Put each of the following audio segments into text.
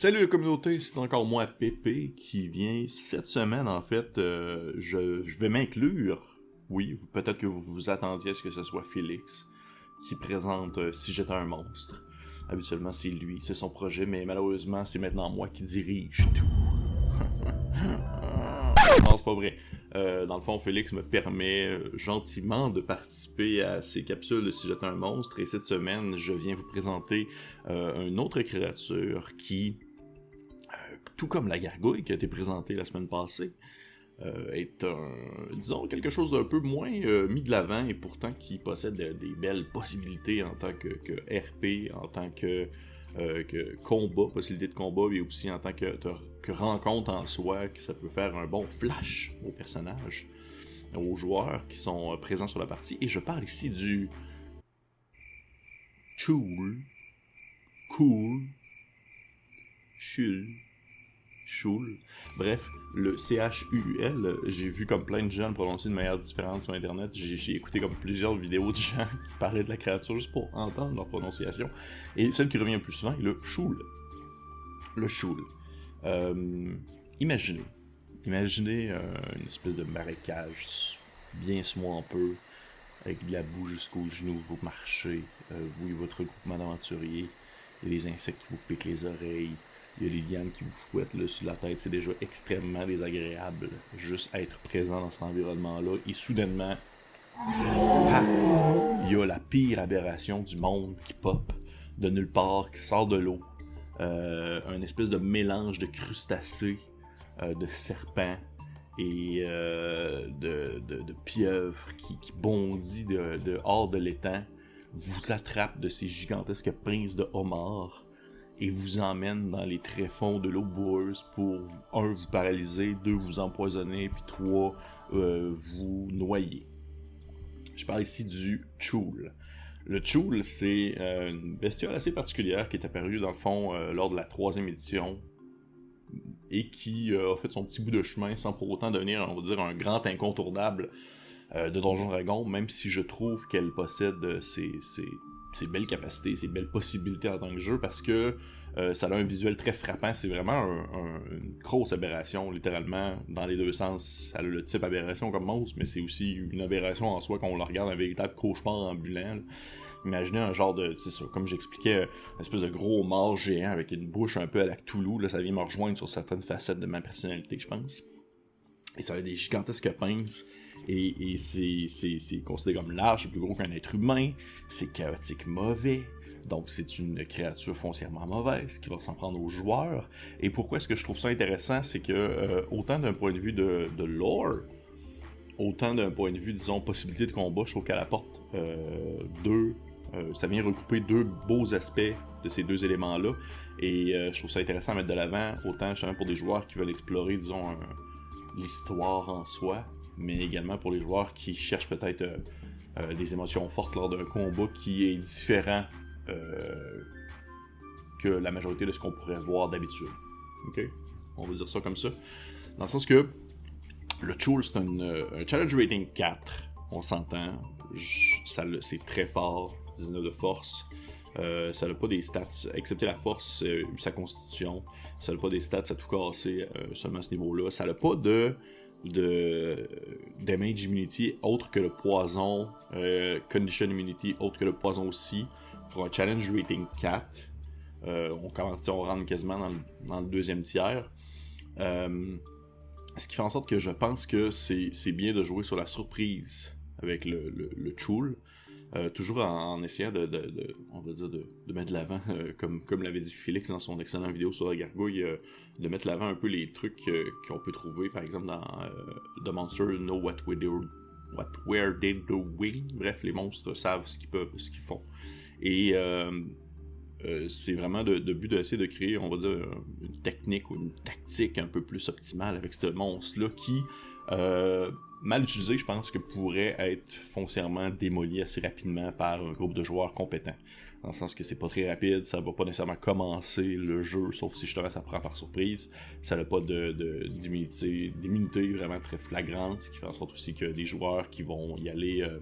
Salut la communauté, c'est encore moi Pépé qui vient cette semaine en fait. euh, je, vais m'inclure. Oui, peut-être que vous vous attendiez à ce que ce soit Félix qui présente euh, Si j'étais un monstre. Habituellement c'est lui, c'est son projet, mais malheureusement c'est maintenant moi qui dirige tout. non, c'est pas vrai. Euh, dans le fond, Félix me permet euh, gentiment de participer à ces capsules de Si j'étais un monstre. Et cette semaine, je viens vous présenter une autre créature qui, tout comme la gargouille qui a été présentée la semaine passée, euh, est un, disons, quelque chose d'un peu moins euh, mis de l'avant et pourtant qui possède de- des belles possibilités en tant que, RP, en tant que, euh, que combat, possibilité de combat, et aussi en tant que, que rencontre en soi, que ça peut faire un bon flash aux personnages, aux joueurs qui sont présents sur la partie. Et je parle ici du Choul, Cool, Chul, Bref, le C-H-U-L, j'ai vu comme plein de gens le prononcer de manière différente sur Internet. J'ai écouté comme plusieurs vidéos de gens qui parlaient de la créature juste pour entendre leur prononciation. Et celle qui revient le plus souvent est le Chul. Le Chul. Euh, imaginez. Imaginez euh, une espèce de marécage bien peu avec de la boue jusqu'aux genoux, vous marchez, euh, vous et votre groupement d'aventuriers, a des insectes qui vous piquent les oreilles, il y a les lianes qui vous fouettent là, sur la tête, c'est déjà extrêmement désagréable, juste être présent dans cet environnement-là, et soudainement, paf, il y a la pire aberration du monde qui pop de nulle part, qui sort de l'eau, euh, un espèce de mélange de crustacés, euh, de serpents, et euh, de, de, de pieuvre qui, qui bondit de, de hors de l'étang, vous attrape de ces gigantesques pinces de homard et vous emmène dans les tréfonds de l'eau boueuse pour, un, vous paralyser, deux, vous empoisonner, puis trois, euh, vous noyer. Je parle ici du Choul. Le Choul, c'est euh, une bestiole assez particulière qui est apparue dans le fond euh, lors de la troisième édition et qui a fait son petit bout de chemin sans pour autant devenir, on va dire, un grand incontournable de Donjon Dragon, même si je trouve qu'elle possède ses, ses- ses belles capacités, ses belles possibilités en tant que jeu, parce que euh, ça a un visuel très frappant, c'est vraiment un- un- une grosse aberration, littéralement, dans les deux sens. Ça a le type aberration comme monstre, mais c'est aussi une aberration en soi quand on le regarde, un véritable cauchemar ambulant. Imaginez un genre de, comme j'expliquais, une espèce de gros mort géant avec une bouche un peu à la Cthulhu, là, ça vient me rejoindre sur certaines facettes de ma personnalité, je pense. Et ça a des gigantesques pinces, et, c'est, considéré comme large, plus gros qu'un être humain, c'est chaotique mauvais, donc c'est une créature foncièrement mauvaise qui va s'en prendre aux joueurs. Et pourquoi est-ce que je trouve ça intéressant, c'est que euh, autant d'un point de vue de, lore, autant d'un point de vue, disons, possibilité de combat, je trouve qu'elle apporte euh, deux. euh, ça vient recouper deux beaux aspects de ces deux éléments-là. Et euh, je trouve ça intéressant à mettre de l'avant, autant justement pour des joueurs qui veulent explorer, disons, un- l'histoire en soi, mais également pour les joueurs qui cherchent peut-être euh, euh, des émotions fortes lors d'un combat qui est différent euh, que la majorité de ce qu'on pourrait voir d'habitude. Ok? On va dire ça comme ça. Dans le sens que le Choul, c'est un, challenge rating 4. On s'entend. C'est très fort. 19 de force. Euh, ça n'a pas des stats, excepté la force, euh, sa constitution. Ça n'a pas des stats à tout casser euh, seulement à ce niveau-là. Ça n'a pas de, de damage immunity autre que le poison, condition immunity autre que le poison aussi. Pour un challenge rating 4, euh, on commence, on rentre quasiment dans le, deuxième tiers. Ce qui fait en sorte que je pense que c'est bien de jouer sur la surprise avec le, le, le Choul. Euh, toujours en, essayant de, on va dire de, mettre l'avant, euh, comme, l'avait dit Félix dans son excellente vidéo sur la gargouille, euh, de mettre l'avant un peu les trucs qu'on peut trouver, par exemple dans The Monster Know What We Do, What Where They Doing. Bref, les monstres savent ce qu'ils peuvent, ce qu'ils font. Et c'est vraiment de, de but d'essayer de créer, on va dire, une technique ou une tactique un peu plus optimale avec ce monstre-là qui, mal utilisé, je pense que pourrait être foncièrement démoli assez rapidement par un groupe de joueurs compétents. Dans le sens que c'est pas très rapide, ça va pas nécessairement commencer le jeu, sauf si justement ça prend par surprise. Ça n'a pas de, de- d'immunité, vraiment très flagrante, ce qui fait en sorte aussi que des joueurs qui vont y aller euh,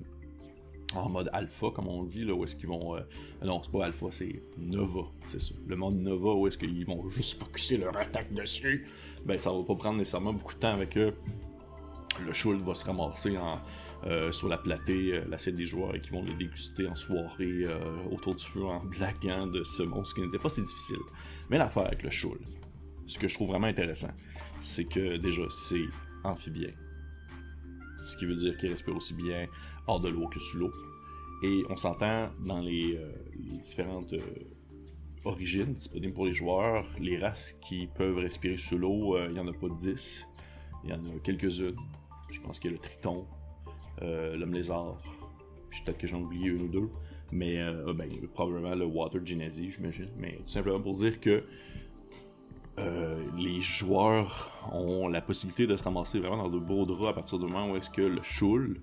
en mode alpha, comme on dit, là, où est-ce qu'ils vont. Euh, non, c'est pas alpha, c'est Nova, c'est ça. Le mode Nova, où est-ce qu'ils vont juste focuser leur attaque dessus. Ben, ça va pas prendre nécessairement beaucoup de temps avec eux. Le Shuld va se ramasser en, euh, sur la platée, euh, l'assiette des joueurs, et qui vont les déguster en soirée autour du feu en blaguant de ce monstre qui n'était pas si difficile. Mais l'affaire avec le Shuld, ce que je trouve vraiment intéressant, c'est que déjà, c'est amphibien. Ce qui veut dire qu'il respire aussi bien hors de l'eau que sous l'eau. Et on s'entend dans les, euh, différentes euh, origines disponibles pour les joueurs, les races qui peuvent respirer sous l'eau, euh, il n'y en a pas 10. Il y en a quelques-unes. Je pense qu'il y a le triton, l'homme lézard, peut-être que j'en oublié une ou deux. Mais ben, probablement le Water Genasi, j'imagine. Mais tout simplement pour dire que les joueurs ont la possibilité de se ramasser vraiment dans de beaux draps à partir du moment où est-ce que le Shul,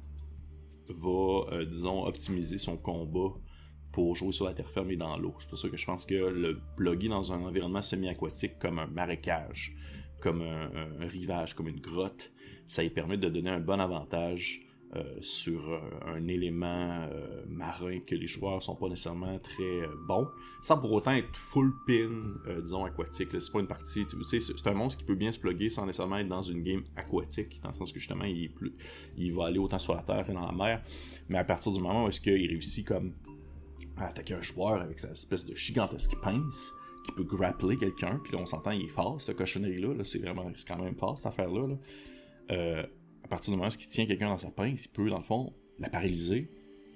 va, euh, disons, optimiser son combat pour jouer sur la terre ferme et dans l'eau. C'est pour ça que je pense que le plugger dans un environnement semi-aquatique comme un marécage, comme un, rivage, comme une grotte, ça lui permet de donner un bon avantage euh, sur euh, un élément euh, marin que les joueurs sont pas nécessairement très bons, sans pour autant être full pin, disons, aquatique. C'est pas une partie, c'est un monstre qui peut bien se plugger sans nécessairement être dans une game aquatique, dans le sens que justement, il, il va aller autant sur la terre que dans la mer, mais à partir du moment où est-ce qu'il réussit comme à attaquer un joueur avec sa espèce de gigantesque pince, qui peut grappler quelqu'un, puis là on s'entend, il est fort, cette cochonnerie-là, c'est vraiment, c'est quand même fort cette affaire-là. Là à partir du moment où il tient quelqu'un dans sa pince, il peut, dans le fond, la paralyser.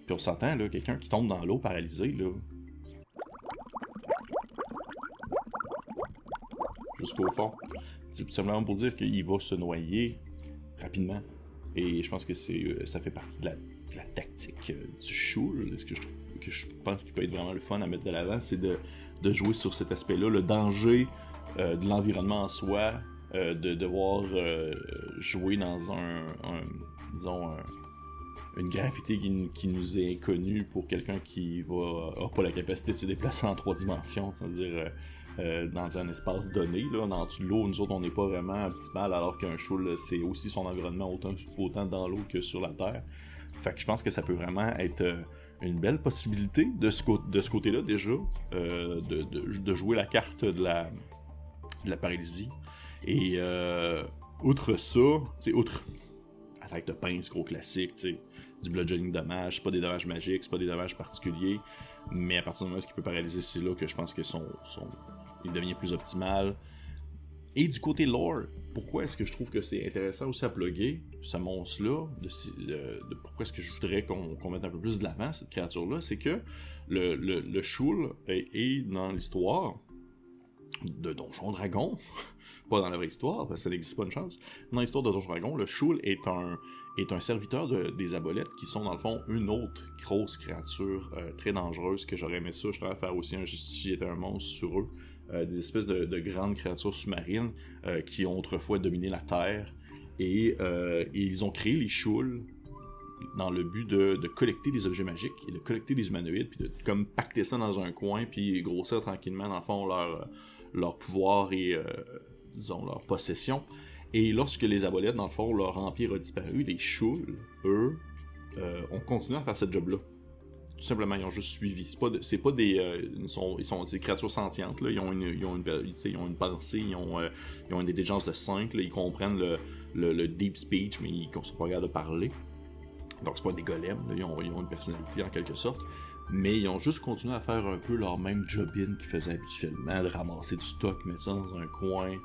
Puis on s'entend, là, quelqu'un qui tombe dans l'eau paralysé, là. Jusqu'au fond. C'est tout simplement pour dire qu'il va se noyer rapidement. Et je pense que c'est, euh, ça fait partie de la, tactique euh, du show. Ce que je, que je pense qu'il peut être vraiment le fun à mettre de l'avant, c'est de, jouer sur cet aspect-là, le danger euh, de l'environnement en soi, euh, de devoir euh, jouer dans un, disons, une gravité qui, nous est inconnue pour quelqu'un qui va a pas la capacité de se déplacer en trois dimensions, c'est-à-dire dans un espace donné. Là, dans dessous de l'eau, nous autres, on n'est pas vraiment optimal, alors qu'un show, c'est aussi son environnement autant dans l'eau que sur la Terre. Fait que je pense que ça peut vraiment être une belle possibilité de ce, côté-là déjà, de, de, jouer la carte de la, paralysie. Et euh, outre ça, c'est outre attaque de pince, gros classique, sais, du bludgeoning dommage, c'est pas des dommages magiques, c'est pas des dommages particuliers, mais à partir du moment où il peut paralyser, c'est là que je pense que devient plus optimal. Et du côté lore, pourquoi est-ce que je trouve que c'est intéressant aussi à plugger ce monstre-là, pourquoi est-ce que je voudrais qu'on mette un peu plus de l'avant cette créature-là, c'est que le, le, Shul est dans l'histoire de Donjon Dragon, pas dans la vraie histoire, parce que ça n'existe pas une chance. Dans l'histoire de Donjon Dragon, le Shul est un, est un serviteur des abolettes qui sont dans le fond une autre grosse créature euh, très dangereuse que j'aurais aimé ça. Je à faire aussi un si j'étais un monstre sur eux. Euh, des espèces de, grandes créatures sous-marines euh, qui ont autrefois dominé la Terre. Et, ils ont créé les Shul dans le but de, collecter des objets magiques et de collecter des humanoïdes, puis de comme pacter ça dans un coin, puis grossir tranquillement, dans le fond, leur, pouvoir et, euh, leur possession. Et lorsque les Abolettes, dans le fond, leur empire a disparu, les Shul, eux, euh, ont continué à faire cette job-là. Tout simplement, ils ont juste suivi. C'est pas, pas des. Euh, ils, sont, ils sont des créatures sentientes, là. Ils ont une, ils ont une, ils ont une pensée, ils ont, ils ont une intelligence de 5, là. Ils comprennent le, le, deep speech, mais ils ne sont pas capables de parler. Donc, c'est pas des golems, Ils, ont, ils ont une personnalité en quelque sorte mais ils ont juste continué à faire un peu leur même job-in qu'ils faisaient habituellement, de ramasser du stock, mettre ça dans un coin, euh,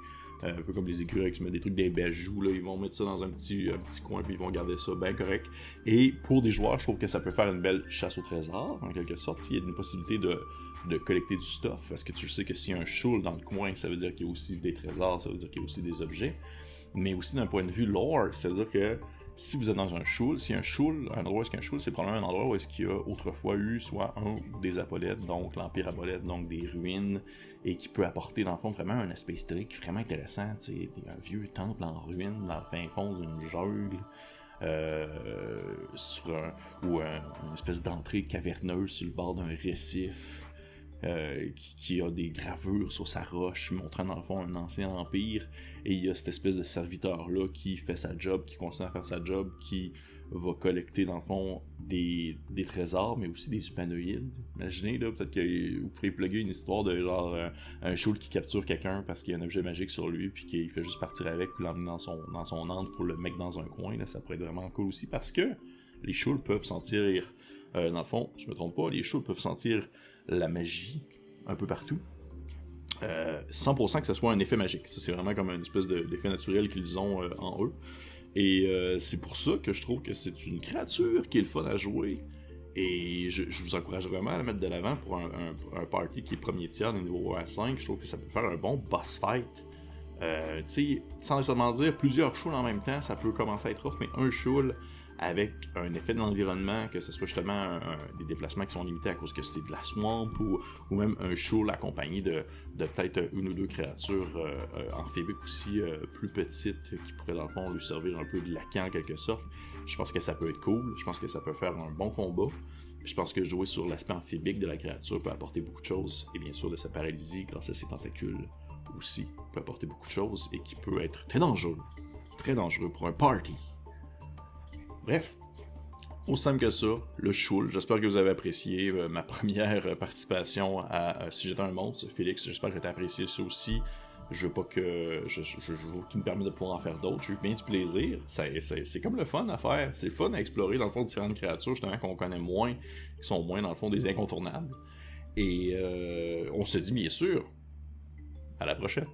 un peu comme les écureuils qui mettent des trucs des bijoux, là, ils vont mettre ça dans un petit, petit coin puis ils vont garder ça bien correct. Et pour des joueurs, je trouve que ça peut faire une belle chasse au trésor, en quelque sorte. Il y a une possibilité de, de collecter du stuff, parce que tu sais que s'il y a un shoal dans le coin, ça veut dire qu'il y a aussi des trésors, ça veut dire qu'il y a aussi des objets. Mais aussi d'un point de vue lore, ça veut dire que si vous êtes dans un shul, si un shul, un endroit où est-ce un shul, c'est probablement un endroit où est-ce qu'il y a autrefois eu soit un ou des apolettes, donc l'Empire apolette, donc des ruines, et qui peut apporter dans le fond vraiment un aspect historique vraiment intéressant, tu un vieux temple en ruine dans le fin fond d'une jungle. Euh, sur un, ou une espèce d'entrée caverneuse sur le bord d'un récif euh, qui, a des gravures sur sa roche montrant dans le fond un ancien empire et il y a cette espèce de serviteur là qui fait sa job, qui continue à faire sa job, qui va collecter dans le fond des, trésors, mais aussi des humanoïdes. Imaginez, là, peut-être que vous pourriez plugger une histoire de genre euh, un show qui capture quelqu'un parce qu'il y a un objet magique sur lui, puis qu'il fait juste partir avec, puis l'emmener dans son, dans son antre pour le mec dans un coin. Là, ça pourrait être vraiment cool aussi parce que les choules peuvent sentir, euh, dans le fond, je me trompe pas, les choules peuvent sentir la magie un peu partout. Euh, 100% que ce soit un effet magique. C'est vraiment comme une espèce d'effet naturel qu'ils ont euh, en eux. Et euh, c'est pour ça que je trouve que c'est une créature qui est le fun à jouer. Et je, vous encourage vraiment à la mettre de l'avant pour un, party qui est premier tiers de niveau 1 à 5. Je trouve que ça peut faire un bon boss fight. Euh, sans nécessairement dire plusieurs choules en même temps, ça peut commencer à être off, mais un choule avec un effet de l'environnement, que ce soit justement des déplacements qui sont limités à cause que c'est de la swamp ou, même un show accompagné de, de peut-être une ou deux créatures euh, euh, amphibiques aussi euh, plus petites qui pourraient dans le fond lui servir un peu de laquant en quelque sorte. Je pense que ça peut être cool, je pense que ça peut faire un bon combat. Je pense que jouer sur l'aspect amphibique de la créature peut apporter beaucoup de choses, et bien sûr de sa paralysie grâce à ses tentacules aussi peut apporter beaucoup de choses et qui peut être très dangereux, très dangereux pour un party. Bref, aussi simple que ça, le choul. J'espère que vous avez apprécié euh, ma première participation à, Si j'étais un monstre. Félix, j'espère que tu as apprécié ça aussi. Je veux pas que. Je, je, veux que tu me permettes de pouvoir en faire d'autres. J'ai eu bien du plaisir. C'est comme le fun à faire. C'est fun à explorer, dans le fond, différentes créatures, justement, qu'on connaît moins, qui sont moins, dans le fond, des incontournables. Et euh, on se dit, bien sûr, à la prochaine.